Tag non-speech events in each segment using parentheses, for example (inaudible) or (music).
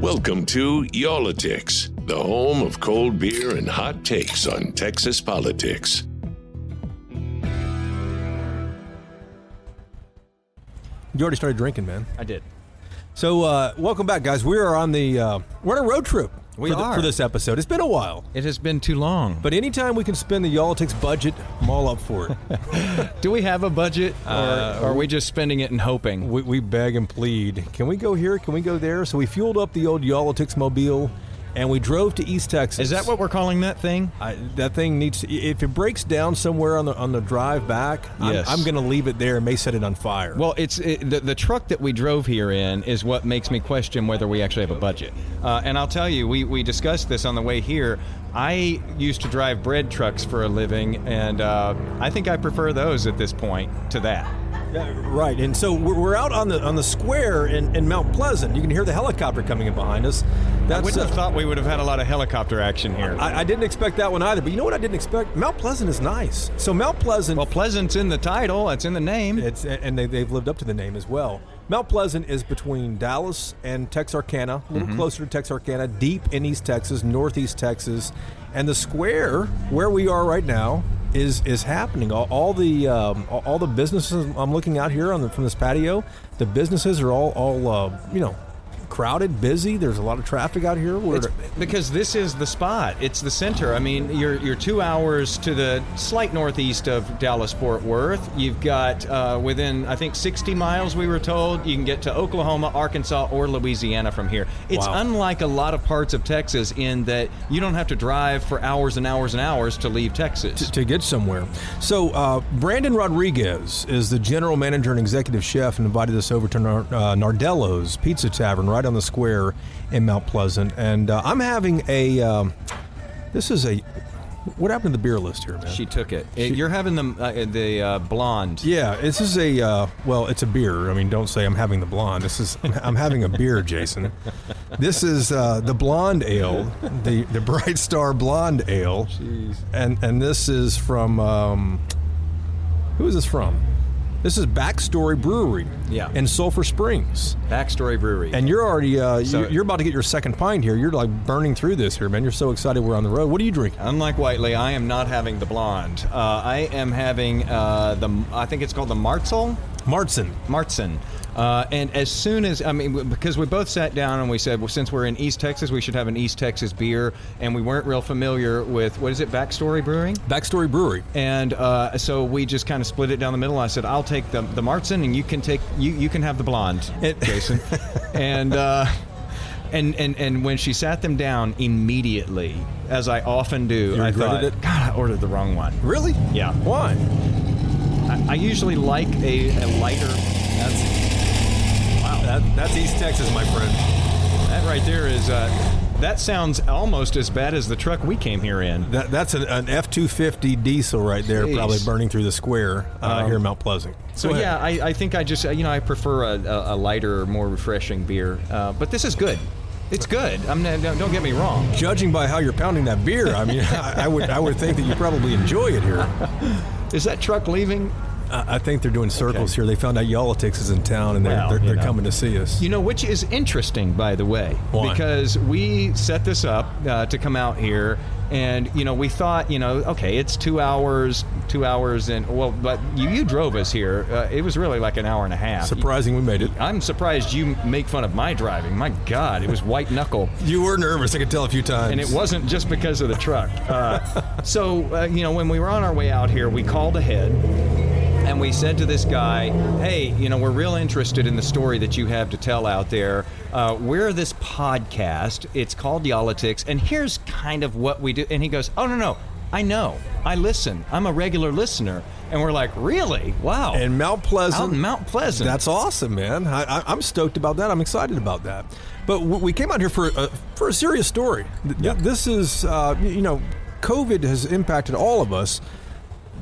Welcome to Y'all-itics, the home of cold beer and hot takes on Texas politics. You already started drinking, man. I did. So, uh, welcome back, guys. We are on the uh, we're on a road trip. We for, the- are. for this episode. It's been a while, It has been too long. but anytime we can spend the Y'all-itics budget, I'm all up for it. (laughs) do we have a budget, or Uh, are we just spending it and hoping? we, we beg and plead. Can we go here? Can we go there? So we fueled up the old Y'all-itics mobile, and we drove to East Texas. Is that what we're calling that thing? I, that thing needs? To, if it breaks down somewhere on the on the drive back, Yes. I'm, I'm going to leave it there and may set it on fire. Well, it's it, the, the truck that we drove here in is what makes me question whether we actually have a budget. Uh, and I'll tell you, we, we discussed this on the way here. I used to drive bread trucks for a living, and uh, I think I prefer those at this point to that. Right, and so we're, out on the on the square in, in Mount Pleasant. You can hear the helicopter coming in behind us. I wouldn't uh, have thought we would have had a lot of helicopter action here. I, I didn't expect that one either. But you know what I didn't expect? Mount Pleasant is nice. So Mount Pleasant, well, Pleasant's in the title. It's in the name. it's and they, they've lived up to the name as well. Mount Pleasant is between Dallas and Texarkana, a little Mm-hmm. closer to Texarkana, deep in East Texas, Northeast Texas, and the square where we are right now is is happening. All, all the um, all, the businesses I'm looking out here on the, from this patio, the businesses are all all uh, you know crowded, busy. There's a lot of traffic out here. It's because this is the spot. It's the center. I mean, you're you're two hours to the slight northeast of Dallas Fort Worth. You've got uh, within I think 60 miles. We were told you can get to Oklahoma, Arkansas, or Louisiana from here. It's Wow. unlike a lot of parts of Texas in that you don't have to drive for hours and hours and hours to leave Texas. to get somewhere. So uh, Brandon Rodriguez is the general manager and executive chef, and invited us over to Nar- uh, Nardello's Pizza Tavern right on the square in Mount Pleasant. And uh, I'm having a. Um, this is a. What happened to the beer list here, man? She took it. You're having the uh, the uh, blonde. yeah, this is a uh, well, it's a beer. I mean, don't say I'm having the blonde. This is I'm having a beer, (laughs) Jason. This is uh, the blonde ale, the the Bright Star Blonde Ale, Jeez. and and this is from um, who is this from? This is Backstory Brewery, Yeah. in Sulphur Springs. Backstory Brewery. And you're already uh, So- you're, about to get your second pint here. You're like burning through this here, man. You're so excited we're on the road. What are you drinking? Unlike Whiteley, I am not having the blonde. Uh, I am having uh, the, I think it's called the Martzel. Martzen. Martzen. Uh, and as soon as, I mean, because we both sat down and we said, well, since we're in East Texas, we should have an East Texas beer. And we weren't real familiar with, what is it, Backstory Brewing? Backstory Brewery. And uh, so we just kind of split it down the middle. I said, I'll take the, the Martzen and you can take, you, you can have the blonde, It- (laughs) Jason. and, uh, and, and, and when she sat them down immediately, as I often do, You I thought, it? God, I ordered the wrong one. Really? Yeah. Why? I, I usually like a, a lighter. That's wow. That, that's East Texas, my friend. That right there is. Uh, that sounds almost as bad as the truck we came here in. That, that's an, an F two fifty diesel right there, Jeez. probably burning through the square uh, here in Mount Pleasant. So yeah, I, I think I just you know I prefer a, a, a lighter, more refreshing beer. Uh, but this is good. It's good. I'm not, don't get me wrong. Judging by how you're pounding that beer, I mean, (laughs) I, I would I would think that you probably enjoy it here. Is that truck leaving? I think they're doing circles here. They found out Y'all-itics is in town, and they're Well, they're, they're coming to see us. You know, which is interesting, by the way, Why? because we set this up uh, to come out here, and you know, we thought, you know, okay, it's two hours, two hours, and well, but you, you drove us here. Uh, it was really like an hour and a half. Surprising we made it. I'm surprised you make fun of my driving. My God, it was white knuckle. (laughs) You were nervous. I could tell a few times. And it wasn't just because of the truck. Uh, (laughs) so, uh, you know, when we were on our way out here, we called ahead and we said to this guy, hey, you know, we're real interested in the story that you have to tell out there. Uh, we're this podcast. It's called Y'all-itics, and here's kind of what we do. And he goes, oh, no, no. I know. I listen. I'm a regular listener. And we're like, really? Wow. And Mount Pleasant. Mount Pleasant. That's awesome, man. I, I, I'm stoked about that. I'm excited about that. But we came out here for a, for a serious story. Yeah. This is, uh, you know, COVID has impacted all of us,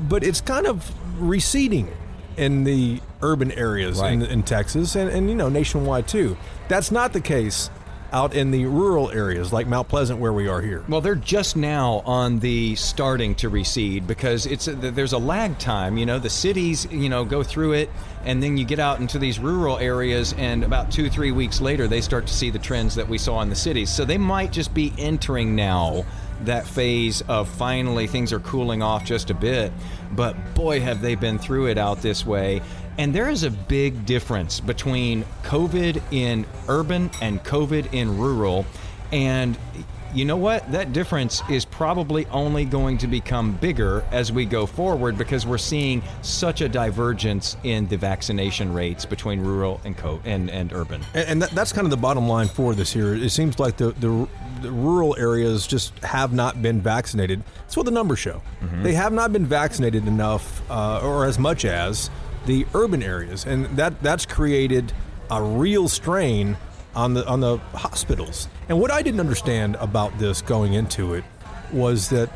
but it's kind of receding in the urban areas in, Right. in Texas and, and, you know, nationwide too. That's not the case out in the rural areas like Mount Pleasant where we are here. Well, they're just now on the starting to recede because it's uh, there's a lag time. You know, the cities, you know, go through it, and then you get out into these rural areas, and about two, three weeks later, they start to see the trends that we saw in the cities. So they might just be entering now that phase of finally things are cooling off just a bit. But boy, have they been through it out this way. And there is a big difference between COVID in urban and COVID in rural. And you know what? That difference is probably only going to become bigger as we go forward because we're seeing such a divergence in the vaccination rates between rural and co- and, and urban. And, and that, that's kind of the bottom line for this here. It seems like the, the, the rural areas just have not been vaccinated. That's what the numbers show. They have not been vaccinated enough, uh, or as much as the urban areas, and that that's created a real strain on the on the hospitals. And what I didn't understand about this going into it was that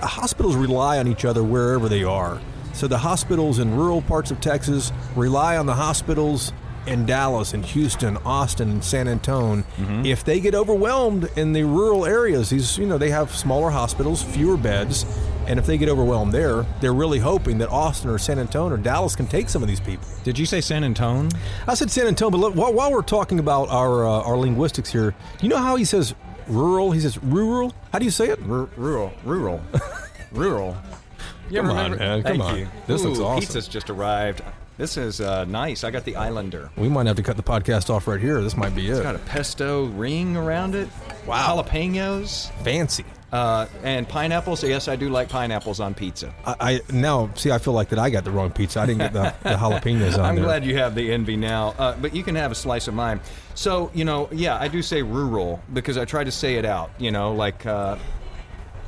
hospitals rely on each other wherever they are. So the hospitals in rural parts of Texas rely on the hospitals in Dallas and Houston, Austin, and San Antonio. Mm-hmm. If they get overwhelmed in the rural areas, these you know they have smaller hospitals, fewer beds, and if they get overwhelmed there, they're really hoping that Austin or San Antonio or Dallas can take some of these people. Did you say San Antonio? I said San Antonio, but look, while, while we're talking about our uh, our linguistics here, you know how he says rural? He says rural. How do you say it? rural, rural, (laughs) rural. You Come on, man, come Thank on. you. This looks awesome. Pizza's just arrived. This is uh, nice. I got the Islander. We might have to cut the podcast off right here. This might be It's It's got a pesto ring around it. Wow. Jalapenos. Fancy. Uh, and pineapples. Yes, I do like pineapples on pizza. I, I now see. I feel like that I got the wrong pizza. I didn't get the, the (laughs) jalapenos on I'm there. glad you have the envy now, uh, but you can have a slice of mine. So you know, yeah, I do say rural because I try to say it out. You know, like, uh,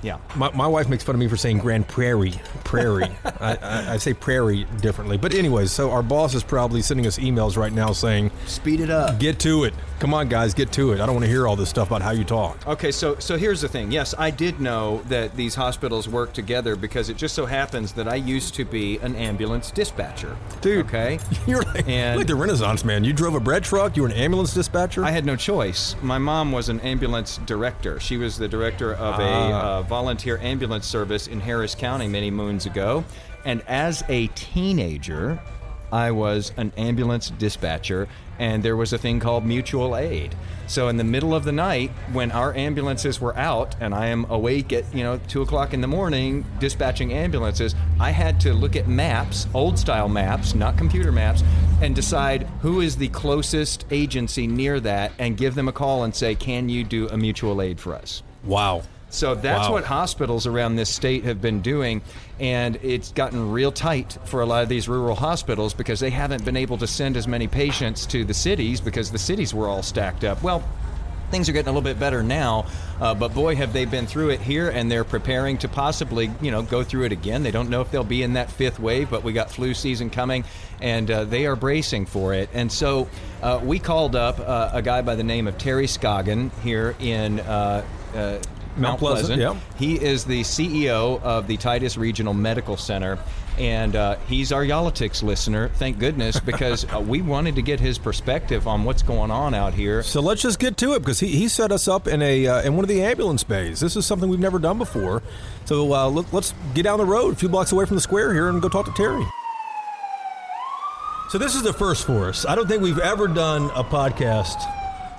yeah. My, my wife makes fun of me for saying Grand Prairie. Prairie. (laughs) I, I, I say prairie differently. But anyways, so our boss is probably sending us emails right now saying, Speed it up. "Get to it. Come on, guys, get to it. I don't want to hear all this stuff about how you talk." Okay, so so here's the thing. Yes, I did know that these hospitals work together because it just so happens that I used to be an ambulance dispatcher. Dude. Okay. (laughs) You're like, And- like the Renaissance man. You drove a bread truck. You were an ambulance dispatcher. I had no choice. My mom was an ambulance director. She was the director of a uh, volunteer ambulance service in Harris County many moons ago. And as a teenager, I was an ambulance dispatcher, and there was a thing called mutual aid. So in the middle of the night, when our ambulances were out, and I am awake at you know two o'clock in the morning dispatching ambulances, I had to look at maps, old style maps, not computer maps, and decide who is the closest agency near that, and give them a call and say, "Can you do a mutual aid for us?" wow. So that's Wow. what hospitals around this state have been doing. And it's gotten real tight for a lot of these rural hospitals because they haven't been able to send as many patients to the cities because the cities were all stacked up. Well, things are getting a little bit better now, uh, but boy, have they been through it here and they're preparing to possibly, you know, go through it again. They don't know if they'll be in that fifth wave, but we got flu season coming and uh, they are bracing for it. And so uh, we called up uh, a guy by the name of Terry Scoggin here in. Mount Pleasant, Pleasant. yeah. He is the CEO of the Titus Regional Medical Center, and uh, he's our Y'all-itics listener. Thank goodness, (laughs) because uh, we wanted to get his perspective on what's going on out here. So let's just get to it because he, he set us up in a uh, in one of the ambulance bays. This is something we've never done before. So uh, let, let's get down the road a few blocks away from the square here and go talk to Terry. So this is the first for us. I don't think we've ever done a podcast.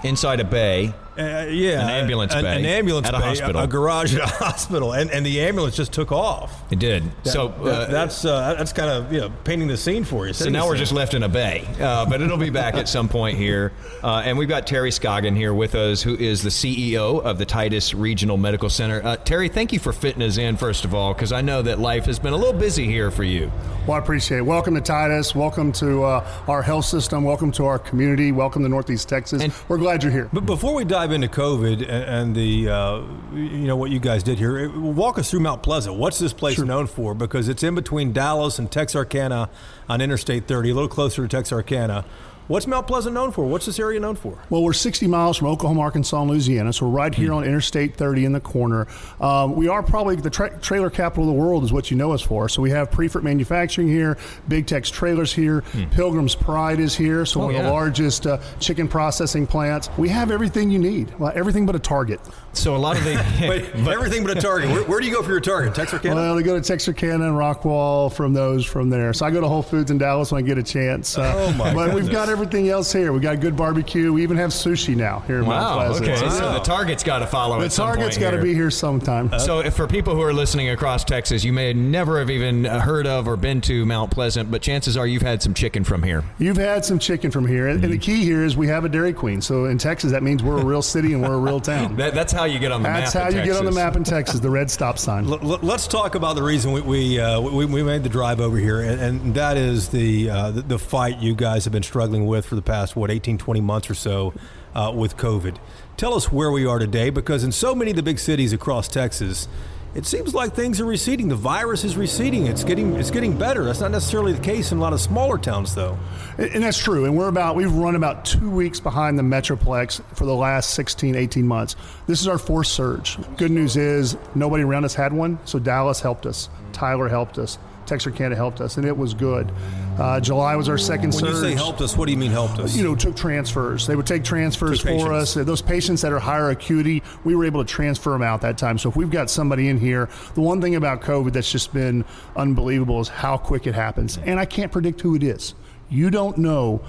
Inside a bay, Uh, yeah, An ambulance an, bay an ambulance at a bay, hospital. a, garage at (laughs) a hospital, and, and the ambulance just took off. it did. That- so uh, that's uh, that's kind of you know painting the scene for you. So now we're just left in a bay, uh, but it'll be back at some point here. Uh, and we've got Terry Scoggin here with us, who is the CEO of the Titus Regional Medical Center. Uh, Terry, thank you for fitting us in, first of all, because I know that life has been a little busy here for you. Well, I appreciate it. Welcome to Titus. Welcome to uh, our health system. Welcome to our community. Welcome to Northeast Texas. And- We're glad you're here. But before we dive dive into COVID and, and the uh, you know what you guys did here, walk us through Mount Pleasant. What's this place sure. known for? Because it's in between Dallas and Texarkana on Interstate 30, a little closer to Texarkana. What's Mount Pleasant known for? What's this area known for? Well, we're 60 miles from Oklahoma, Arkansas, and Louisiana, so we're right here mm. on Interstate 30 in the corner. Um, we are probably the tra- trailer capital of the world, is what you know us for. So we have Priefert Manufacturing here, Big Tex Trailers here, mm. Pilgrim's Pride is here, so oh, one of the largest uh, chicken processing plants. We have everything you need, well, everything but a Target. So a lot of the (laughs) Wait, (laughs) everything but a Target. Where, where, do you go for your Target? Texarkana. Well, we go to Texarkana and Rockwall from those from there. So I go to Whole Foods in Dallas when I get a chance. Uh, oh my! But goodness. we've got everything else here. We got good barbecue. We even have sushi now here in wow, Mount Pleasant. Okay, so, so the Target's got to follow. Us. The Target's got to be here sometime. Uh, so for people who are listening across Texas, you may never have even heard of or been to Mount Pleasant, but chances are you've had some chicken from here. You've had some chicken from here, and, mm-hmm. and the key here is we have a Dairy Queen. So in Texas, that means we're a real city and we're a real town. (laughs) that, that's how you get on the that's map. That's how you Texas. get on the map in Texas. The red stop sign. Let's talk about the reason we we, uh, we, we, made the drive over here, and, and that is the, uh, the, the fight you guys have been struggling with for the past what 18, 20 months or so uh, with COVID. Tell us where we are today, because in so many of the big cities across Texas, it seems like things are receding. The virus is receding. It's getting it's getting better. That's not necessarily the case in a lot of smaller towns, though. And that's true. And we're about we've run about two weeks behind the Metroplex for the last 16, 18 months. This is our fourth surge. Good news is nobody around us had one, so Dallas helped us. Tyler helped us. Texarkana helped us, and it was good. Uh, July was our second when surge. When you say helped us, what do you mean helped us? You know, took transfers. They would take transfers took for patients. us. Those patients that are higher acuity, we were able to transfer them out that time. So if we've got somebody in here, the one thing about COVID that's just been unbelievable is how quick it happens. And I can't predict who it is. You don't know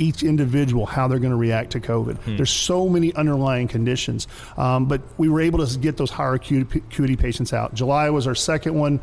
each individual how they're going to react to COVID. Hmm. There's so many underlying conditions, um, but we were able to get those higher acuity patients out. July was our second one.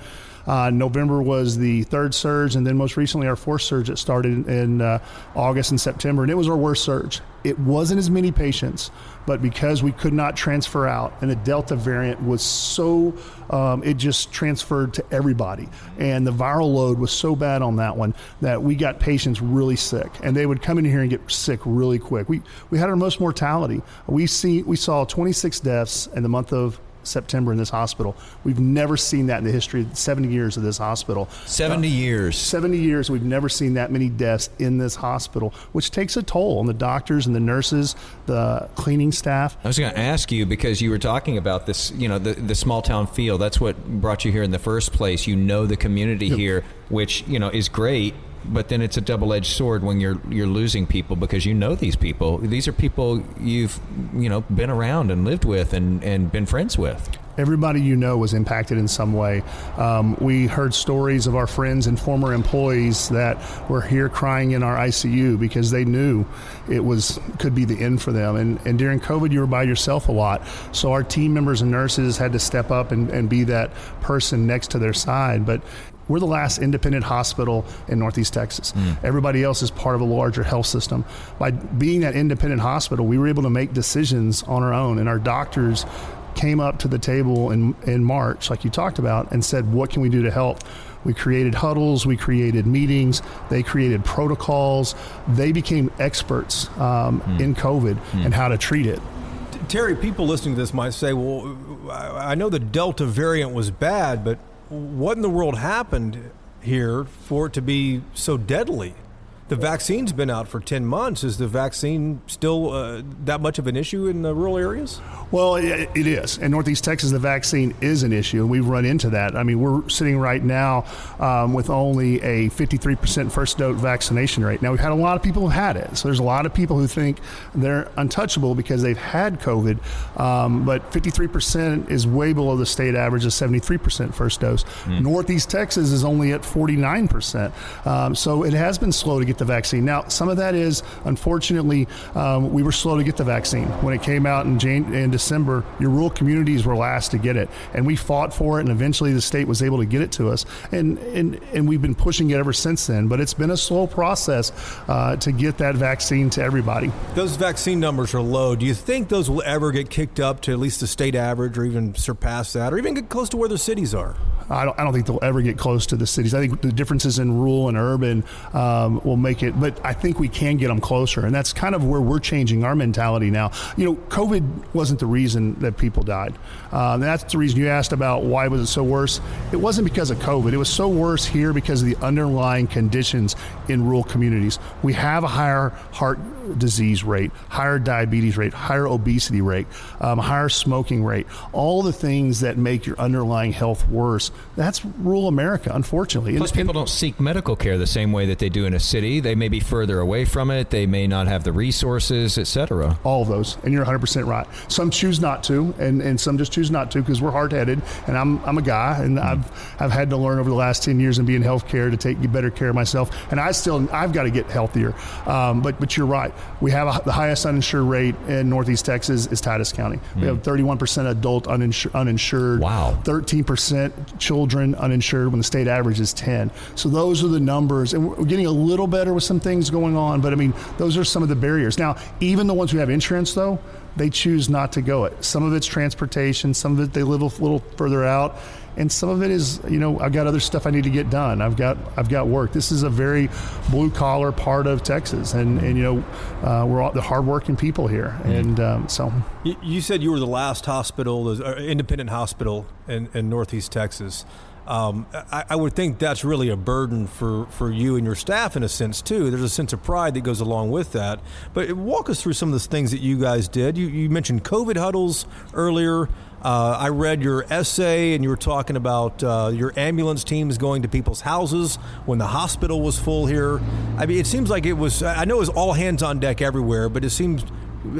Uh, November was the third surge, and then most recently our fourth surge that started in uh, August and September, and it was our worst surge. It wasn't as many patients, but because we could not transfer out, and the Delta variant was so, um, it just transferred to everybody, and the viral load was so bad on that one that we got patients really sick, and they would come in here and get sick really quick. We we had our most mortality. We see we saw 26 deaths in the month of September in this hospital. We've never seen that in the history of 70 years of this hospital. 70 uh, years. 70 years. We've never seen that many deaths in this hospital, which takes a toll on the doctors and the nurses, the cleaning staff. I was going to ask you because you were talking about this, you know, the, the small town feel. That's what brought you here in the first place. You know the community yep. here, which, you know, is great but then it's a double-edged sword when you're you're losing people because you know these people. These are people you've you know been around and lived with and and been friends with. Everybody you know was impacted in some way. Um, we heard stories of our friends and former employees that were here crying in our ICU because they knew it was could be the end for them. And, and during COVID, you were by yourself a lot. So our team members and nurses had to step up and, and be that person next to their side. But we're the last independent hospital in Northeast Texas. Mm. Everybody else is part of a larger health system. By being that independent hospital, we were able to make decisions on our own, and our doctors came up to the table in, in March, like you talked about, and said, What can we do to help? We created huddles, we created meetings, they created protocols. They became experts um, mm. in COVID mm. and how to treat it. Terry, people listening to this might say, well, I know the Delta variant was bad, but what in the world happened here for it to be so deadly? The vaccine's been out for 10 months. Is the vaccine still uh, that much of an issue in the rural areas? Well, it, it is. In Northeast Texas, the vaccine is an issue, and we've run into that. I mean, we're sitting right now um, with only a 53% first dose vaccination rate. Now, we've had a lot of people who've had it. So there's a lot of people who think they're untouchable because they've had COVID, um, but 53% is way below the state average of 73% first dose. Mm. Northeast Texas is only at 49%. Um, so it has been slow to get the vaccine. Now, some of that is, unfortunately, um, we were slow to get the vaccine. When it came out in, Jan- in December, your rural communities were last to get it. And we fought for it, and eventually the state was able to get it to us. And, and, and we've been pushing it ever since then. But it's been a slow process uh, to get that vaccine to everybody. Those vaccine numbers are low. Do you think those will ever get kicked up to at least the state average or even surpass that or even get close to where the cities are? I don't, I don't think they'll ever get close to the cities. I think the differences in rural and urban um, will make it, but I think we can get them closer. And that's kind of where we're changing our mentality now. You know, COVID wasn't the reason that people died. Um, that's the reason you asked about why was it so worse. It wasn't because of COVID. It was so worse here because of the underlying conditions in rural communities. We have a higher heart disease rate, higher diabetes rate, higher obesity rate, um, higher smoking rate, all the things that make your underlying health worse. That's rural America, unfortunately. Plus, And- people don't seek medical care the same way that they do in a city. They may be further away from it. They may not have the resources, etc. all of those, and you're 100% right. Some choose not to, and, and some just choose not to because we're hard headed. And I'm, I'm a guy, and I've I've had to learn over the last 10 years and be in healthcare to take better care of myself. And I still I've got to get healthier. Um, but but you're right. We have a, the highest uninsured rate in Northeast Texas is Titus County. We have 31% adult uninsured. uninsured Wow. 13% children uninsured when the state average is 10. So those are the numbers, and we're getting a little better with some things going on. But I mean, those are some of the barriers. Now, even the ones who have insurance, though, they choose not to go it. Some of it's transportation, some of it they live a little further out, and some of it is, you know, I've got other stuff I need to get done. I've got I've got work. This is a very blue collar part of Texas, and and you know, uh, we're all the hardworking people here, and um, so. You, you said you were the last hospital, the uh, independent hospital in, in Northeast Texas. Um, I, I would think that's really a burden for, for you and your staff in a sense too. There's a sense of pride that goes along with that. But walk us through some of the things that you guys did. You, you mentioned COVID huddles earlier. Uh, I read your essay, and you were talking about uh, your ambulance teams going to people's houses when the hospital was full here. I mean, it seems like it was. I know it was all hands on deck everywhere, but it seems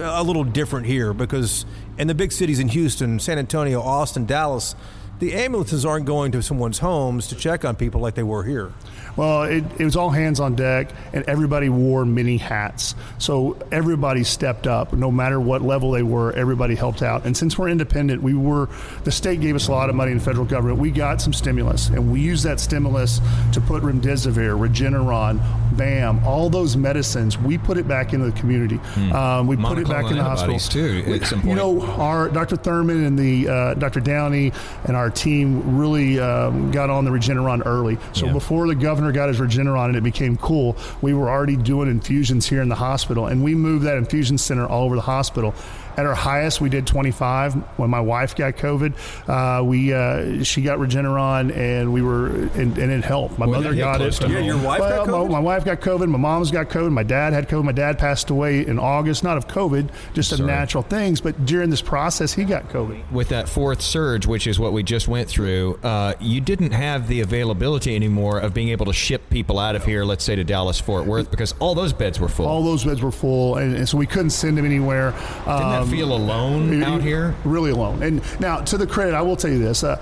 a little different here because in the big cities in Houston, San Antonio, Austin, Dallas, the ambulances aren't going to someone's homes to check on people like they were here. Well, it, it was all hands on deck, and everybody wore many hats. So everybody stepped up, no matter what level they were. Everybody helped out. And since we're independent, we were the state gave us a lot of money in the federal government. We got some stimulus, and we used that stimulus to put remdesivir, Regeneron, BAM, all those medicines. We put it back into the community. Um, we put it back in the hospital antibodies, too, We- at some You know, our Dr. Thurman and the uh, Dr. Downey and our team really um, got on the Regeneron early. So Yeah. before the governor got his Regeneron and it became cool, we were already doing infusions here in the hospital, and we moved that infusion center all over the hospital. At our highest, we did 25. When my wife got COVID, uh, we uh, she got Regeneron, and we were and, and it helped. My Well, mother got it. Yeah, your wife Well, got my- COVID? My, wife got COVID. My mom's got COVID. My dad had COVID. My dad passed away in August, not of COVID, just of natural things. But during this process, he got COVID. With that fourth surge, which is what we just went through, uh, you didn't have the availability anymore of being able to ship people out of here, let's say to Dallas Fort Worth, because all those beds were full. All those beds were full, and, and so we couldn't send them anywhere. Didn't that Um, feel alone out here? Really alone. And now, to the credit, I will tell you this. Uh,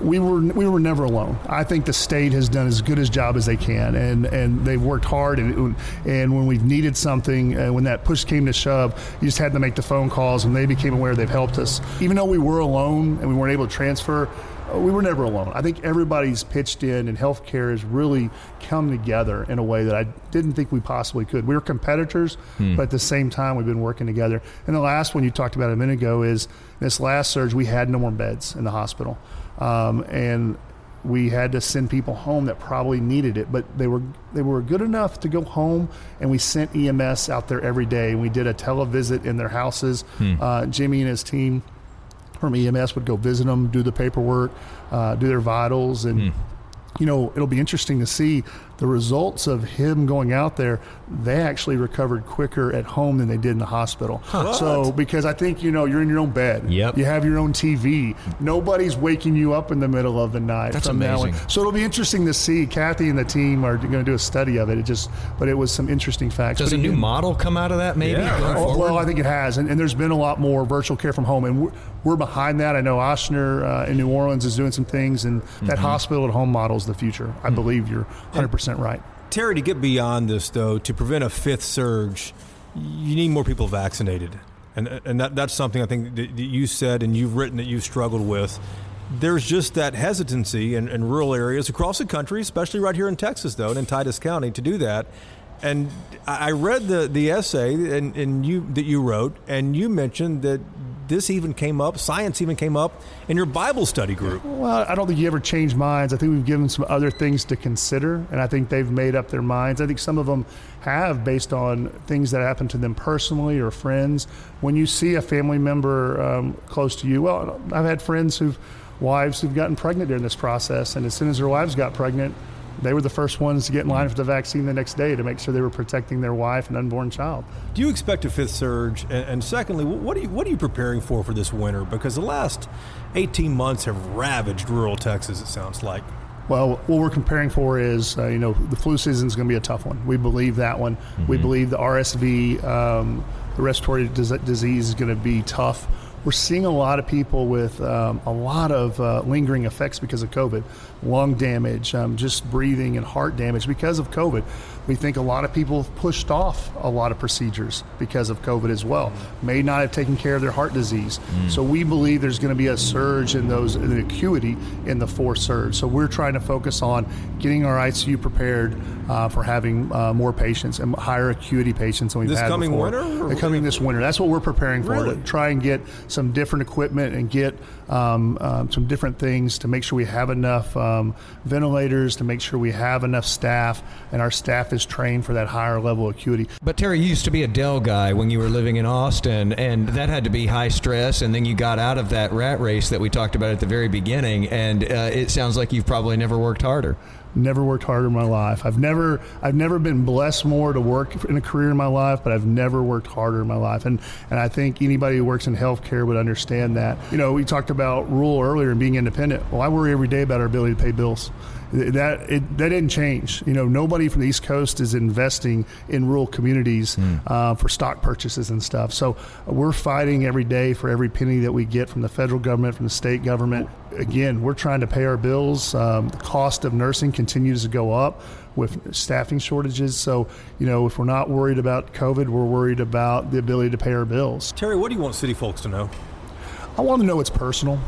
we were we were never alone. I think the state has done as good a job as they can, and, and they've worked hard. And and when we've needed something, uh, when that push came to shove, you just had to make the phone calls, and they became aware. They've helped us, even though we were alone and we weren't able to transfer. Uh, We were never alone. I think everybody's pitched in, and healthcare has really come together in a way that I didn't think we possibly could. We were competitors, but at the same time, we've been working together. And the last one you talked about a minute ago is this last surge. We had no more beds in the hospital, um, and we had to send people home that probably needed it, but they were they were good enough to go home, and we sent EMS out there every day. We did a televisit in their houses. Uh, Jimmy and his team from EMS would go visit them, do the paperwork, uh, do their vitals, and you know it'll be interesting to see the results of him going out there. They actually recovered quicker at home than they did in the hospital. So because I think you know you're in your own bed, Yep. you have your own TV, nobody's waking you up in the middle of the night. That's from now on. amazing. So it'll be interesting to see. Kathy and the team are going to do a study of it. It just, but it was some interesting facts. Does But a new again- model come out of that maybe Yeah. Oh, well, I think it has, and, and there's been a lot more virtual care from home, and we're, we're behind that. I know Ochsner uh, in New Orleans is doing some things, and that hospital at home model is the future. I believe you're 100 percent right. Terry, to get beyond this, though, to prevent a fifth surge, you need more people vaccinated. And, and that, that's something I think that you said and you've written that you've struggled with. There's just that hesitancy in, in rural areas across the country, especially right here in Texas, though, and in Titus County, to do that. And I read the, the essay and, and you that you wrote, and you mentioned that this even came up, science even came up in your Bible study group. Well, I don't think you ever change minds. I think we've given some other things to consider, and I think they've made up their minds. I think some of them have based on things that happened to them personally or friends. When you see a family member um, close to you, well, I've had friends who've wives who've gotten pregnant during this process, and as soon as their wives got pregnant, they were the first ones to get in line for the vaccine the next day to make sure they were protecting their wife and unborn child. Do you expect a fifth surge? And, secondly, what are you what are you preparing for for this winter? Because the last 18 months have ravaged rural Texas. It sounds like. Well, what we're preparing for is, uh, you know, the flu season is going to be a tough one. We believe that one. Mm-hmm. We believe the RSV, um, the respiratory disease, is going to be tough we're seeing a lot of people with um, a lot of uh, lingering effects because of COVID, lung damage, um, just breathing and heart damage because of COVID. We think a lot of people have pushed off a lot of procedures because of COVID as well. May not have taken care of their heart disease. Mm. So we believe there's going to be a surge in those in the acuity in the fourth surge. So we're trying to focus on getting our ICU prepared uh, for having uh, more patients and higher acuity patients than we've this had coming before. winter. coming this winter. That's what we're preparing for really? to try and get some different equipment and get um, um, some different things to make sure we have enough um, ventilators, to make sure we have enough staff, and our staff is trained for that higher level of acuity. But Terry, you used to be a Dell guy when you were living in Austin, and that had to be high stress. And then you got out of that rat race that we talked about at the very beginning, and uh, it sounds like you've probably never worked harder never worked harder in my life. I've never I've never been blessed more to work in a career in my life, but I've never worked harder in my life. And and I think anybody who works in healthcare would understand that. You know, we talked about rule earlier and being independent. Well, I worry every day about our ability to pay bills that it, that didn't change. You know, nobody from the East Coast is investing in rural communities mm. uh, for stock purchases and stuff. So uh, we're fighting every day for every penny that we get from the federal government, from the state government. Again, we're trying to pay our bills. Um, the cost of nursing continues to go up with staffing shortages. So, you know, if we're not worried about COVID, we're worried about the ability to pay our bills. Terry, what do you want city folks to know? I want to know it's personal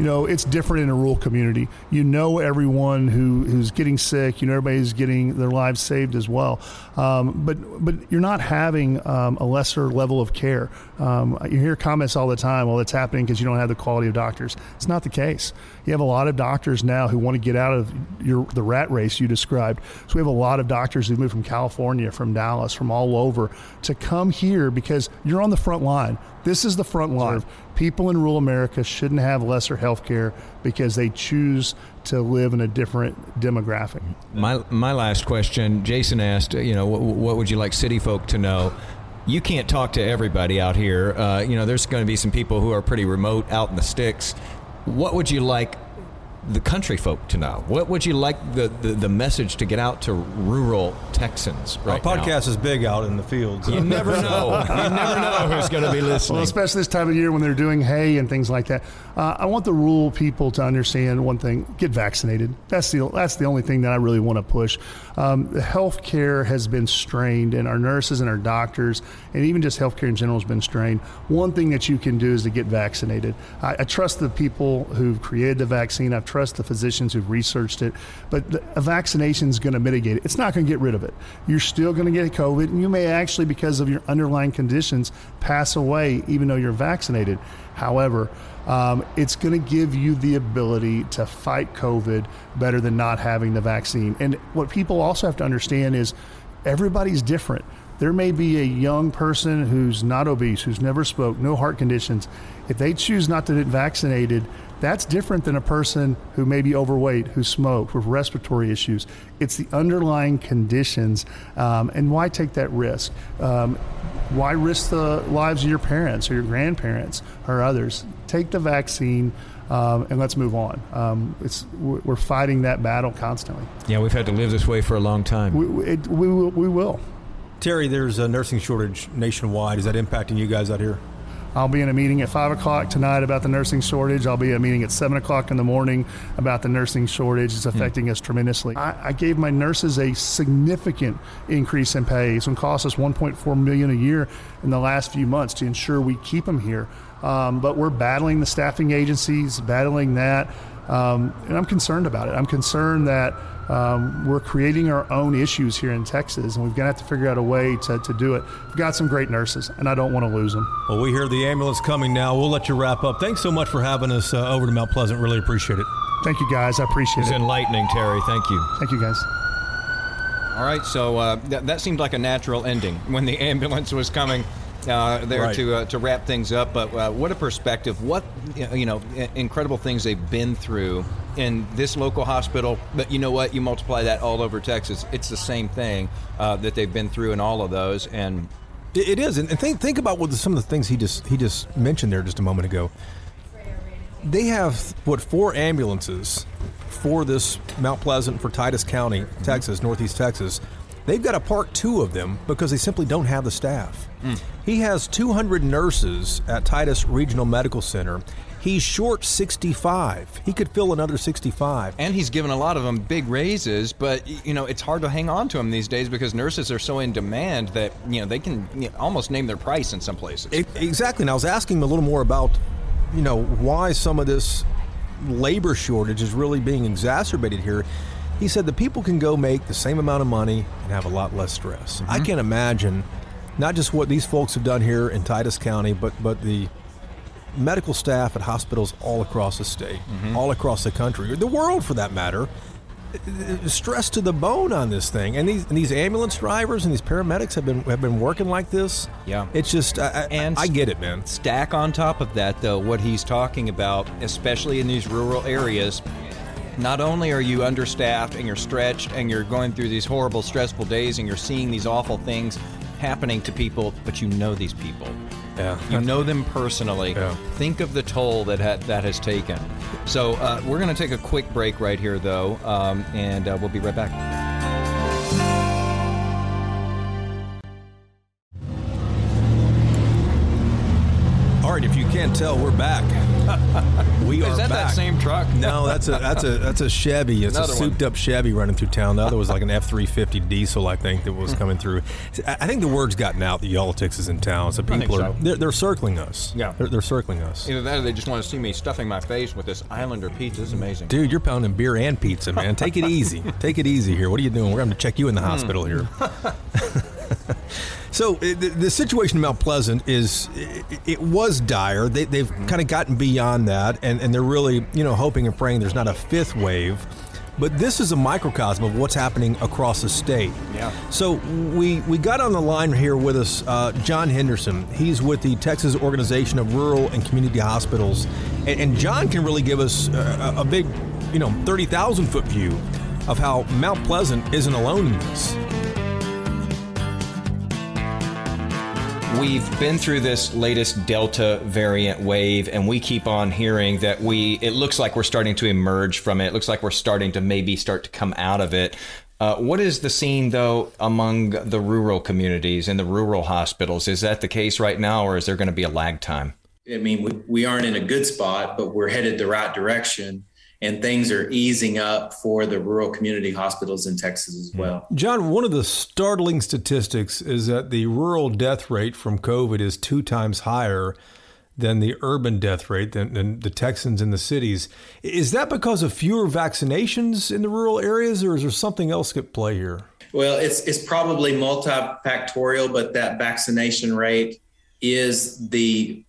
you know, it's different in a rural community. You know everyone who, who's getting sick. You know everybody's getting their lives saved as well. Um, but but you're not having um, a lesser level of care. Um, you hear comments all the time. Well, it's happening because you don't have the quality of doctors. It's not the case. You have a lot of doctors now who want to get out of your the rat race you described. So we have a lot of doctors who move from California, from Dallas, from all over to come here because you're on the front line. This is the front line. People in rural America shouldn't have lesser health care because they choose to live in a different demographic. My, my last question Jason asked, you know, what, what would you like city folk to know? You can't talk to everybody out here. Uh, you know, there's going to be some people who are pretty remote out in the sticks. What would you like the country folk to know? What would you like the, the, the message to get out to rural Texans right Our podcast now? is big out in the fields. You never (laughs) know. you never know who's going to be listening. Well, especially this time of year when they're doing hay and things like that. Uh, I want the rural people to understand one thing: get vaccinated. That's the that's the only thing that I really want to push. Um, the health care has been strained, and our nurses and our doctors, and even just healthcare in general, has been strained. One thing that you can do is to get vaccinated. I, I trust the people who've created the vaccine. I've trust the physicians who've researched it. But the, a vaccination is going to mitigate it. It's not going to get rid of it. You're still going to get COVID, and you may actually, because of your underlying conditions, pass away even though you're vaccinated. However, um, it's going to give you the ability to fight COVID better than not having the vaccine. And what people also have to understand is everybody's different. There may be a young person who's not obese, who's never smoked, no heart conditions. If they choose not to get vaccinated, that's different than a person who may be overweight, who smoked, with respiratory issues. It's the underlying conditions. Um, and why take that risk? Um, why risk the lives of your parents or your grandparents or others? Take the vaccine. Um, and let's move on. Um, it's we're fighting that battle constantly. Yeah, we've had to live this way for a long time. We, it, we, we will. Terry, there's a nursing shortage nationwide. Is that impacting you guys out here? I'll be in a meeting at 5 o'clock tonight about the nursing shortage. I'll be at a meeting at 7 o'clock in the morning about the nursing shortage. It's affecting mm. us tremendously. I, I, gave my nurses a significant increase in pay. It's going to cost us 1.4 million a year in the last few months to ensure we keep them here. Um, but we're battling the staffing agencies, battling that. Um, and I'm concerned about it. I'm concerned that um, we're creating our own issues here in Texas, and we've got to have to figure out a way to, to do it. We've got some great nurses, and I don't want to lose them. Well, we hear the ambulance coming now. We'll let you wrap up. Thanks so much for having us uh, over to Mount Pleasant. Really appreciate it. Thank you, guys. I appreciate it's it. It's enlightening, Terry. Thank you. Thank you, guys. All right, so uh, th- that seemed like a natural ending when the (laughs) ambulance was coming uh, there right. to uh, to wrap things up. But uh, what a perspective! What you know, incredible things they've been through in this local hospital. But you know what? You multiply that all over Texas, it's the same thing uh, that they've been through in all of those. And it is. And think think about what the, some of the things he just he just mentioned there just a moment ago. They have what four ambulances for this Mount Pleasant for Titus County, Texas, Northeast Texas. They've got to park two of them because they simply don't have the staff. Mm. He has 200 nurses at Titus Regional Medical Center. He's short 65. He could fill another 65. And he's given a lot of them big raises, but you know, it's hard to hang on to them these days because nurses are so in demand that, you know, they can you know, almost name their price in some places. It, exactly. And I was asking him a little more about, you know, why some of this labor shortage is really being exacerbated here. He said the people can go make the same amount of money and have a lot less stress. Mm-hmm. I can't imagine not just what these folks have done here in Titus County, but but the medical staff at hospitals all across the state, mm-hmm. all across the country, or the world for that matter, stress to the bone on this thing. And these and these ambulance drivers and these paramedics have been have been working like this. Yeah, it's just I, and I, I get it, man. Stack on top of that, though, what he's talking about, especially in these rural areas. Not only are you understaffed and you're stretched and you're going through these horrible, stressful days and you're seeing these awful things happening to people, but you know these people. Yeah. You know them personally. Yeah. Think of the toll that ha- that has taken. So uh, we're going to take a quick break right here, though, um, and uh, we'll be right back. Can't tell, we're back. (laughs) we are Is that back. that same truck? No, that's a that's a that's a Chevy. It's Another a souped one. up Chevy running through town. The other was like an F three fifty diesel, I think, that was coming through. I think the word's gotten out that Y'all-itics is in town, so people are so. they're, they're, circling us. Yeah, they're, they're, circling us. Either that, or they just want to see me stuffing my face with this Islander pizza. It's amazing, dude. You're pounding beer and pizza, man. Take it easy. (laughs) Take it easy here. What are you doing? We're going to check you in the hmm. hospital here. (laughs) (laughs) So the, the, situation in Mount Pleasant is it, it was dire. They, have kind of gotten beyond that, and, and they're really you know hoping and praying there's not a fifth wave. But this is a microcosm of what's happening across the state. Yeah. So we we got on the line here with us uh, John Henderson. He's with the Texas Organization of Rural and Community Hospitals, and, and John can really give us a, a big, you know, thirty thousand foot view of how Mount Pleasant isn't alone in this. We've been through this latest Delta variant wave, and we keep on hearing that we, it looks like we're starting to emerge from it. It looks like we're starting to maybe start to come out of it. Uh, what is the scene, though, among the rural communities and the rural hospitals? Is that the case right now, or is there going to be a lag time? I mean, we, we aren't in a good spot, but we're headed the right direction and things are easing up for the rural community hospitals in Texas as well. John, one of the startling statistics is that the rural death rate from COVID is two times higher than the urban death rate than, than, the Texans in the cities. Is that because of fewer vaccinations in the rural areas, or is there something else at play here? Well, it's it's probably multifactorial, but that vaccination rate is the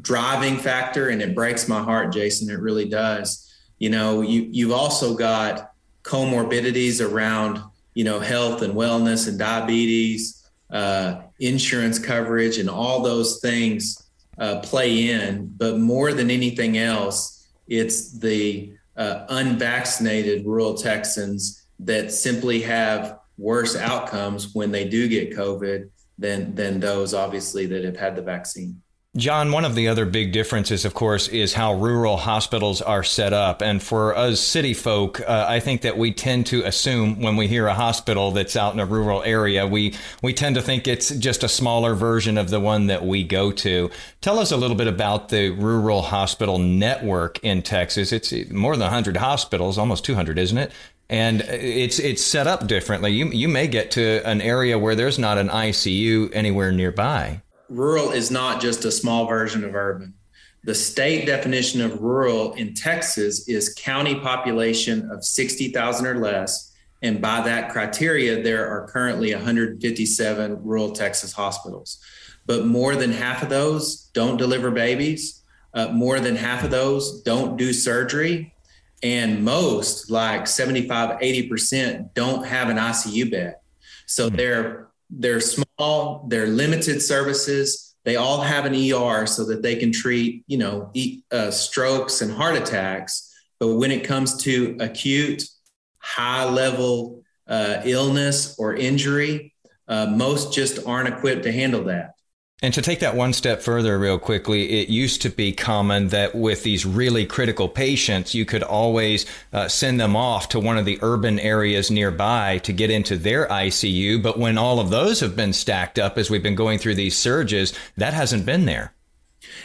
driving factor, and it breaks my heart, Jason. It really does you know you you've also got comorbidities around you know health and wellness and diabetes uh, insurance coverage and all those things uh, play in. But more than anything else it's the uh, unvaccinated rural texans that simply have worse outcomes when they do get covid than than those obviously that have had the vaccine John, one of the other big differences, of course, is how rural hospitals are set up. And for us city folk, uh, I think that we tend to assume when we hear a hospital that's out in a rural area, we, we tend to think it's just a smaller version of the one that we go to. Tell us a little bit about the rural hospital network in Texas. It's more than 100 hospitals, almost 200, isn't it? and it's it's set up differently. You you may get to an area where there's not an ICU anywhere nearby rural is not just a small version of urban. The state definition of rural in Texas is county population of 60,000 or less And by that criteria, there are currently 157 rural Texas hospitals. But more than half of those don't deliver babies. Uh, more than half of those don't do surgery. And most, like 75, 80%, don't have an ICU bed. So hmm. they're they're small, they're limited services. They all have an ER so that they can treat, you know, uh, strokes and heart attacks. But when it comes to acute, high level uh, illness or injury, uh, most just aren't equipped to handle that. And to take that one step further, real quickly, it used to be common that with these really critical patients, you could always uh, send them off to one of the urban areas nearby to get into their ICU. But when all of those have been stacked up as we've been going through these surges, that hasn't been there.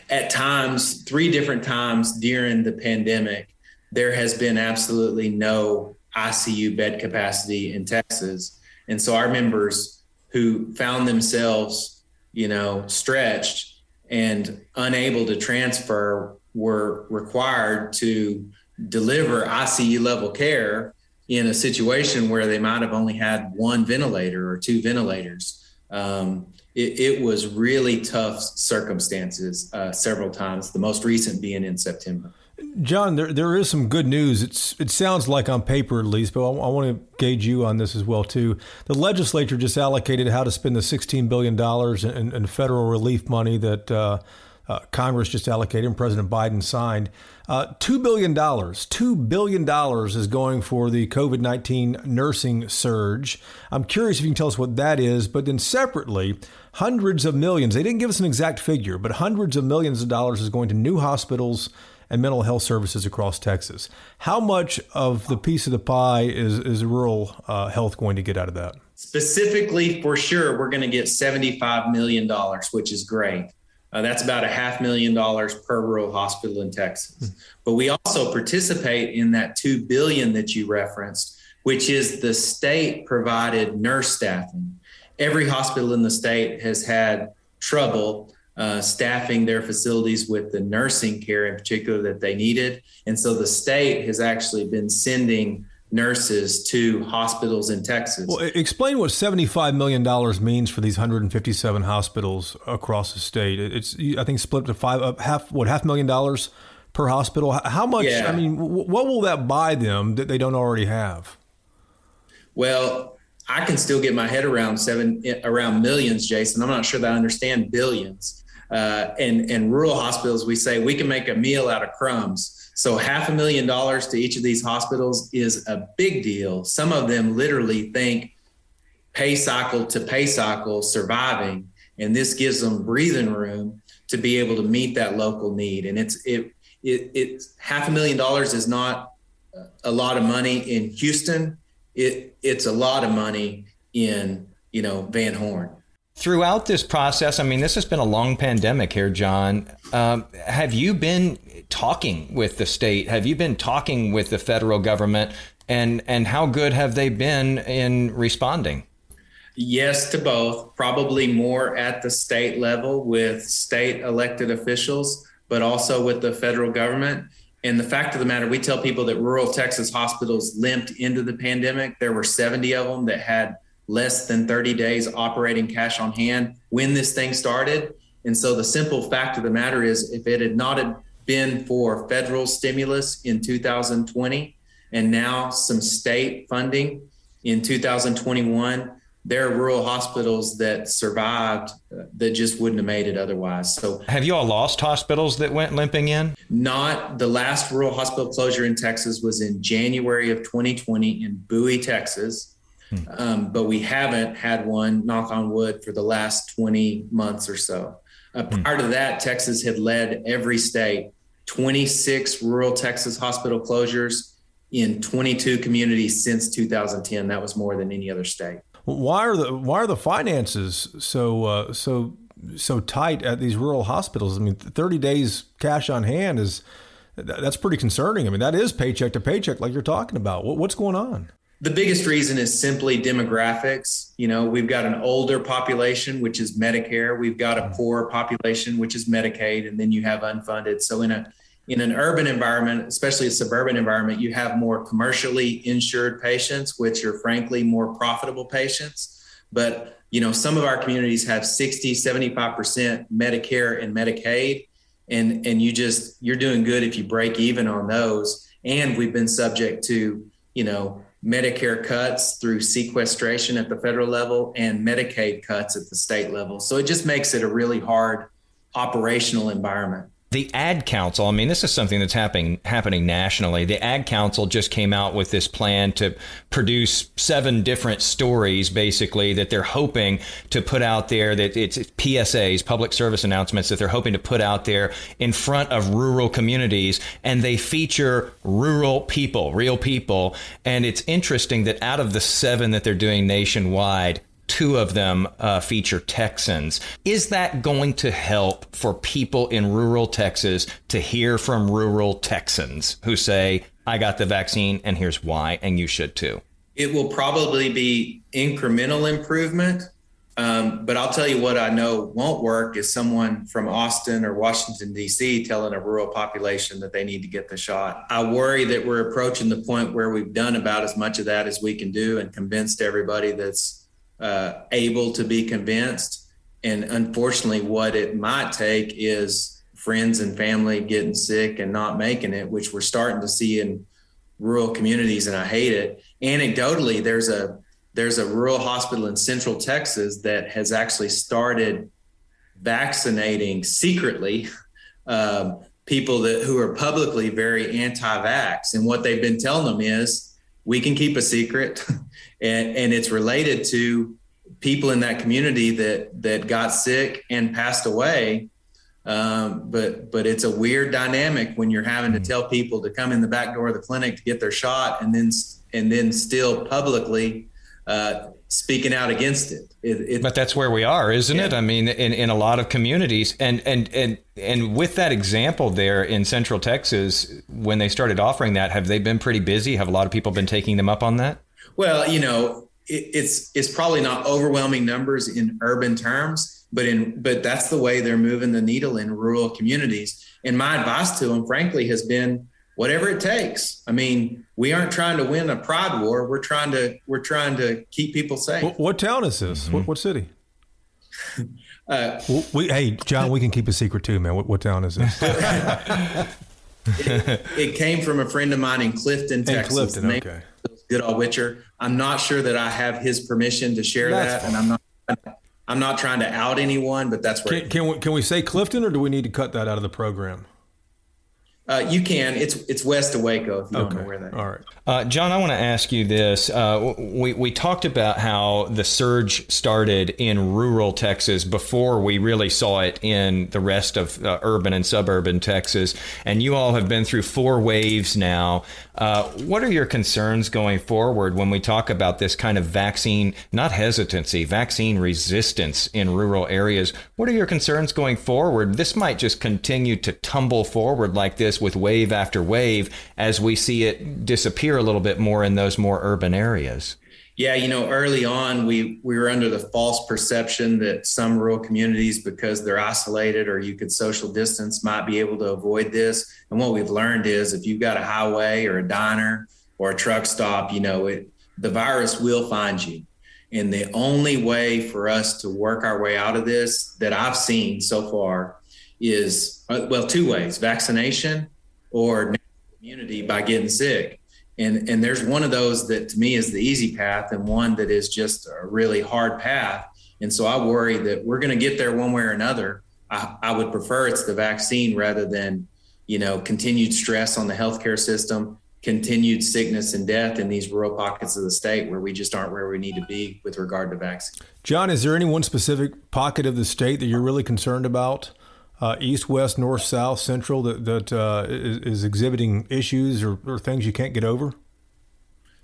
At times, three different times during the pandemic, there has been absolutely no ICU bed capacity in Texas. And so our members who found themselves you know, stretched and unable to transfer were required to deliver ICU level care in a situation where they might have only had one ventilator or two ventilators. Um, it, it, was really tough circumstances uh, several times, the most recent being in September. John, there, there is some good news. It's it sounds like on paper at least, but I, I, want to gauge you on this as well too. The legislature just allocated how to spend the 16 billion dollars in, in, federal relief money that uh, uh, Congress just allocated and President Biden signed. Uh, Two billion dollars, two billion dollars is going for the COVID 19 nursing surge. I'm curious if you can tell us what that is, but then separately, hundreds of millions. They didn't give us an exact figure, but hundreds of millions of dollars is going to new hospitals and mental health services across Texas. How much of the piece of the pie is, is rural uh, health going to get out of that? Specifically, for sure, we're going to get $75 million, which is great. Uh, that's about a half million dollars per rural hospital in Texas. Hmm. But we also participate in that 2 billion that you referenced, which is the state provided nurse staffing. Every hospital in the state has had trouble uh, staffing their facilities with the nursing care in particular that they needed. And so the state has actually been sending nurses to hospitals in Texas. Well, explain what $75 million means for these 157 hospitals across the state. It's, I think, split to five, uh, half, what, half million dollars per hospital? How much, yeah. I mean, what will that buy them that they don't already have? Well, I can still get my head around seven, around millions, Jason. I'm not sure that I understand billions. Uh, and, and rural hospitals, we say we can make a meal out of crumbs. So half a million dollars to each of these hospitals is a big deal. Some of them literally think pay cycle to pay cycle surviving, and this gives them breathing room to be able to meet that local need. And it's it it it's half a million dollars is not a lot of money in Houston. It it's a lot of money in you know Van Horn throughout this process, I mean, this has been a long pandemic here, John. Um, have you been talking with the state? Have you been talking with the federal government? And, and how good have they been in responding? Yes, to both. Probably more at the state level with state elected officials, but also with the federal government. And the fact of the matter, we tell people that rural Texas hospitals limped into the pandemic. There were 70 of them that had less than 30 days operating cash on hand when this thing started. And so the simple fact of the matter is, if it had not been for federal stimulus in 2020 and now some state funding in 2021, there are rural hospitals that survived uh, that just wouldn't have made it otherwise. So, have you all lost hospitals that went limping in? Not the last rural hospital closure in Texas was in January of 2020 in Bowie, Texas. Hmm. Um, but we haven't had one, knock on wood, for the last 20 months or so. Uh, hmm. prior to that, Texas had led every state, 26 rural Texas hospital closures in 22 communities since 2010. That was more than any other state. Why are the why are the finances so uh, so so tight at these rural hospitals? I mean, 30 days cash on hand is that's pretty concerning. I mean, that is paycheck to paycheck, like you're talking about. What, what's going on? The biggest reason is simply demographics. You know, we've got an older population, which is Medicare. We've got a poor population, which is Medicaid, and then you have unfunded. So in a in an urban environment, especially a suburban environment, you have more commercially insured patients, which are frankly more profitable patients. But you know, some of our communities have 60, 75% Medicare and Medicaid. And, and you just, you're doing good if you break even on those. And we've been subject to, you know, Medicare cuts through sequestration at the federal level and Medicaid cuts at the state level. So it just makes it a really hard operational environment the ad council i mean this is something that's happening happening nationally. The ad council just came out with this plan to produce seven different stories basically that they're hoping to put out there that it's psas public service announcements that they're hoping to put out there in front of rural communities and they feature rural people real people. And it's interesting that out of the seven that they're doing nationwide two of them uh, feature Texans. Is that going to help for people in rural Texas to hear from rural Texans who say, I got the vaccine and here's why, and you should too? It will probably be incremental improvement. Um, but I'll tell you what I know won't work is someone from Austin or Washington, D.C., telling a rural population that they need to get the shot. I worry that we're approaching the point where we've done about as much of that as we can do and convinced everybody that's uh, able to be convinced. And unfortunately, what it might take is friends and family getting sick and not making it, which we're starting to see in rural communities, and I hate it. Anecdotally, there's a there's a rural hospital in Central Texas that has actually started vaccinating secretly (laughs) um, people that who are publicly very anti-vax, and what they've been telling them is we can keep a secret. (laughs) and, and it's related to people in that community that that got sick and passed away. Um, but but it's a weird dynamic when you're having to mm. tell people to come in the back door of the clinic to get their shot, and then and then still publicly uh, speaking out against it. it, it but that's where we are, isn't yeah. it? I mean, in, in a lot of communities, and and and and with that example there in Central Texas, when they started offering that, have they been pretty busy? Have a lot of people been taking them up on that? Well, you know, it, it's it's probably not overwhelming numbers in urban terms, but in but that's the way they're moving the needle in rural communities. And my advice to them, frankly, has been whatever it takes. I mean, we aren't trying to win a pride war. We're trying to we're trying to keep people safe. What, what town is this? Mm-hmm. What, what, city? (laughs) uh, we, hey, John, we can keep a secret too, man. What, what town is this? (laughs) it, it, came from a friend of mine in Clifton, Texas. In Clifton, okay. Goodall Witcher. I'm not sure that I have his permission to share that's that, and I'm not. I'm not trying to out anyone, but that's where. Can, can we can we say Clifton, or do we need to cut that out of the program? Uh, you can. It's it's west of Waco. If you okay. don't know where that. All right, uh, John. I want to ask you this. Uh, we we talked about how the surge started in rural Texas before we really saw it in the rest of uh, urban and suburban Texas, and you all have been through four waves now. Uh, what are your concerns going forward when we talk about this kind of vaccine, not hesitancy, vaccine resistance in rural areas? What are your concerns going forward? This might just continue to tumble forward like this with wave after wave as we see it disappear a little bit more in those more urban areas. Yeah, you know, early on we we were under the false perception that some rural communities, because they're isolated or you could social distance, might be able to avoid this. And what we've learned is if you've got a highway or a diner or a truck stop, you know, it the virus will find you. And the only way for us to work our way out of this that I've seen so far is uh, well, two ways: vaccination or immunity by getting sick and and there's one of those that to me is the easy path and one that is just a really hard path. And so i worry that we're going to get there one way or another. I, I would prefer it's the vaccine rather than you know continued stress on the healthcare system continued sickness and death in these rural pockets of the state where we just aren't where we need to be with regard to vaccine. John is there any one specific pocket of the state that you're really concerned about uh, east, west, north, south, central that that uh, is, is exhibiting issues or, or things you can't get over?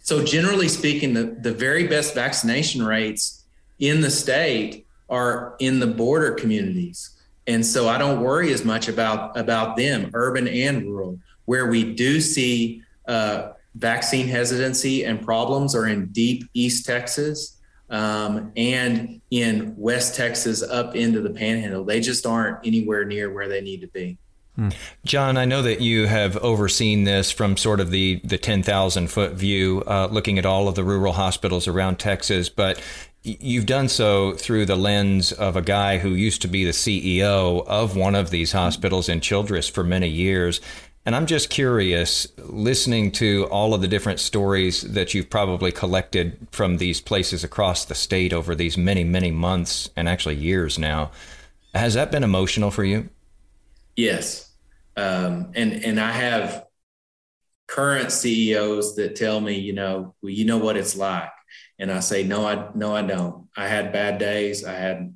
So generally speaking, the, the very best vaccination rates in the state are in the border communities. And so I don't worry as much about about them, urban and rural. Where we do see uh, vaccine hesitancy and problems are in deep East Texas um, and in West Texas up into the Panhandle. They just aren't anywhere near where they need to be. Hmm. John, I know that you have overseen this from sort of the, the 10,000 foot view, uh, looking at all of the rural hospitals around Texas, but you've done so through the lens of a guy who used to be the CEO of one of these hospitals in Childress for many years. And I'm just curious, listening to all of the different stories that you've probably collected from these places across the state over these many, many months and actually years now, has that been emotional for you? Yes. Um, and, and I have current CEOs that tell me, you know, well, you know what it's like. And I say, no, I, no, I don't. I had bad days. I had,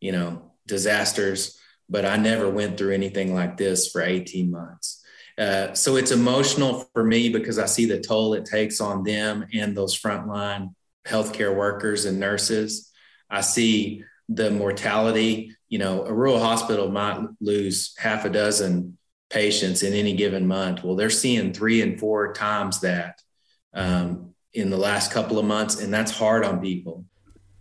you know, disasters, but I never went through anything like this for 18 months. Uh, so it's emotional for me because I see the toll it takes on them and those frontline healthcare workers and nurses. I see the mortality. You know, a rural hospital might lose half a dozen patients in any given month. Well, they're seeing three and four times that um, in the last couple of months, and that's hard on people.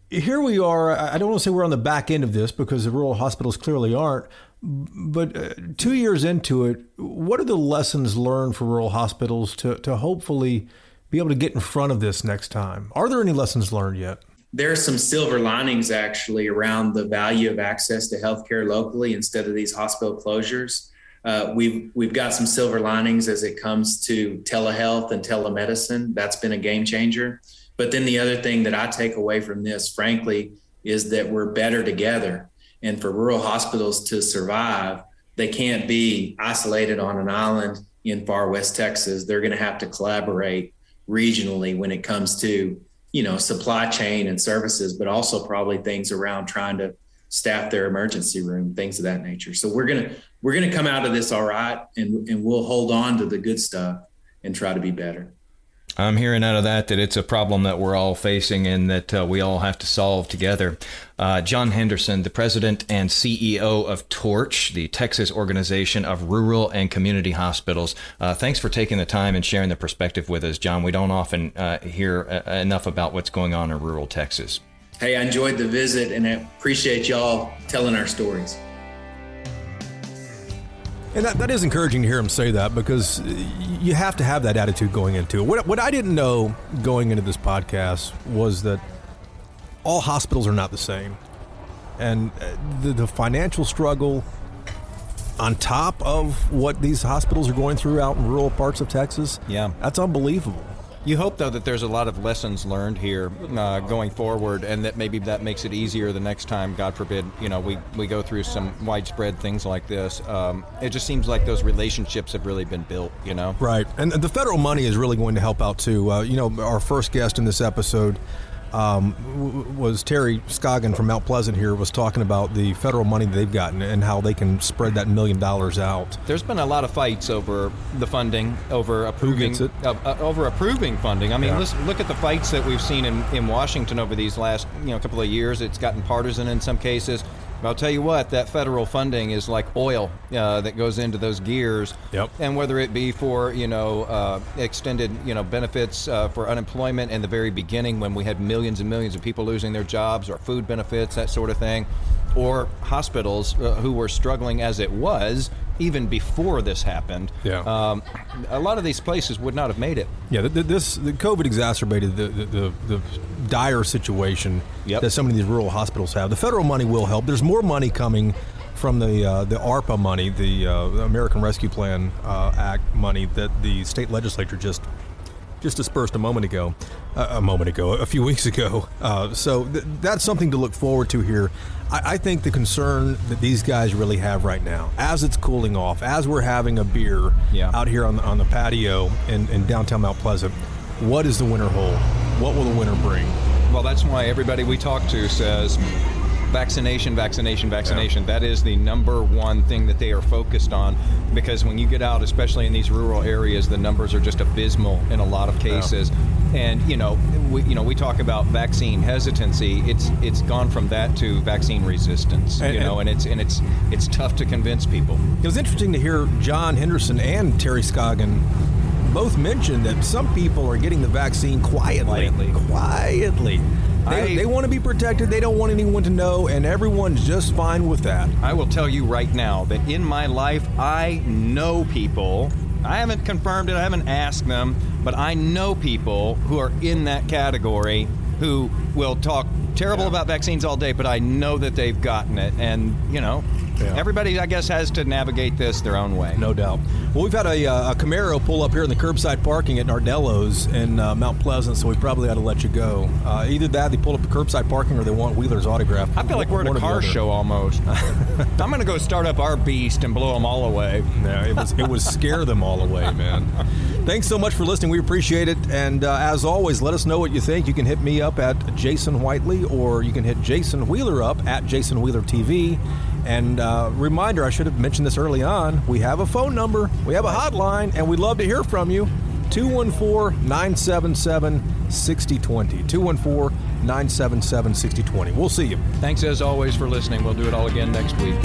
Here we are. I don't want to say we're on the back end of this because the rural hospitals clearly aren't. But uh, two years into it, what are the lessons learned for rural hospitals to, to hopefully be able to get in front of this next time? Are there any lessons learned yet? There are some silver linings actually around the value of access to healthcare locally instead of these hospital closures. Uh, we've we've got some silver linings as it comes to telehealth and telemedicine. That's been a game changer. But then the other thing that I take away from this, frankly, is that we're better together. And for rural hospitals to survive, they can't be isolated on an island in far west Texas. They're going to have to collaborate regionally when it comes to you know supply chain and services, but also probably things around trying to staff their emergency room, things of that nature. So we're gonna we're gonna come out of this all right, and and we'll hold on to the good stuff and try to be better. I'm hearing out of that that it's a problem that we're all facing and that uh, we all have to solve together. Uh, John Henderson, the president and CEO of Torch, the Texas organization of rural and community hospitals. Uh, thanks for taking the time and sharing the perspective with us, John. We don't often uh, hear uh, enough about what's going on in rural Texas. Hey, I enjoyed the visit and I appreciate y'all telling our stories. And that, that is encouraging to hear him say that because you have to have that attitude going into it. What, what I didn't know going into this podcast was that all hospitals are not the same. And uh, the, the financial struggle on top of what these hospitals are going through out in rural parts of Texas, yeah, that's unbelievable. You hope, though, that there's a lot of lessons learned here uh, going forward, and that maybe that makes it easier the next time, God forbid, you know, we, we go through some widespread things like this. Um, it just seems like those relationships have really been built, you know? Right. And the federal money is really going to help out, too. Uh, you know, our first guest in this episode um, was Terry Scoggin from Mount Pleasant here was talking about the federal money they've gotten and how they can spread that million dollars out. There's been a lot of fights over the funding, over approving, uh, uh, over approving funding. I mean, yeah. look at the fights that we've seen in, in Washington over these last you know couple of years. It's gotten partisan in some cases. I'll tell you what, that federal funding is like oil uh, that goes into those gears. Yep. And whether it be for you know uh, extended you know benefits uh, for unemployment in the very beginning when we had millions and millions of people losing their jobs, or food benefits, that sort of thing, or hospitals uh, who were struggling as it was even before this happened. Yeah. Um, a lot of these places would not have made it. Yeah. The, the, this the COVID exacerbated the the, the, dire situation yep. that many of these rural hospitals have. The federal money will help. There's more money coming from the uh, the ARPA money, the uh, American Rescue Plan uh, Act money that the state legislature just just dispersed a moment ago, uh, a moment ago, a few (laughs) weeks ago. Uh, so th- that's something to look forward to here. I-, I think the concern that these guys really have right now, as it's cooling off, as we're having a beer yeah. out here on the, on the patio in, in downtown Mount Pleasant, what is the winter hold? What will the winter bring? Well, that's why everybody we talk to says vaccination, vaccination, vaccination. Yeah. That is the number one thing that they are focused on because when you get out, especially in these rural areas, the numbers are just abysmal in a lot of cases. Yeah. And you know, we you know we talk about vaccine hesitancy. It's it's gone from that to vaccine resistance. And, you know, and, and it's and it's it's tough to convince people. It was interesting to hear John Henderson and Terry Scoggin both mention that some people are getting the vaccine quietly. Quietly. quietly They, I- they want to be protected. They don't want anyone to know, and everyone's just fine with that. I will tell you right now that in my life, I know people. I haven't confirmed it, I haven't asked them, but I know people who are in that category who will talk terrible about vaccines all day, but I know that they've gotten it. And, you know, Yeah. everybody, I guess, has to navigate this their own way. No doubt. Well, we've had a, uh, a Camaro pull up here in the curbside parking at Nardello's in uh, Mount Pleasant, so we probably ought to let you go. Uh, either that, they pulled up the curbside parking, or they want Wheeler's autograph. I feel like we're at a car show almost. (laughs) I'm going to go start up our beast and blow them all away. Yeah, it was it would scare them all away, man. Thanks so much for listening. We appreciate it. And uh, as always, let us know what you think. You can hit me up at Jason Whiteley, or you can hit Jason Wheeler up at Jason Wheeler TV. And uh, reminder, I should have mentioned this early on. We have a phone number, we have a hotline, and we'd love to hear from you. 214 977 6020. 214 977 6020. We'll see you. Thanks as always for listening. We'll do it all again next week.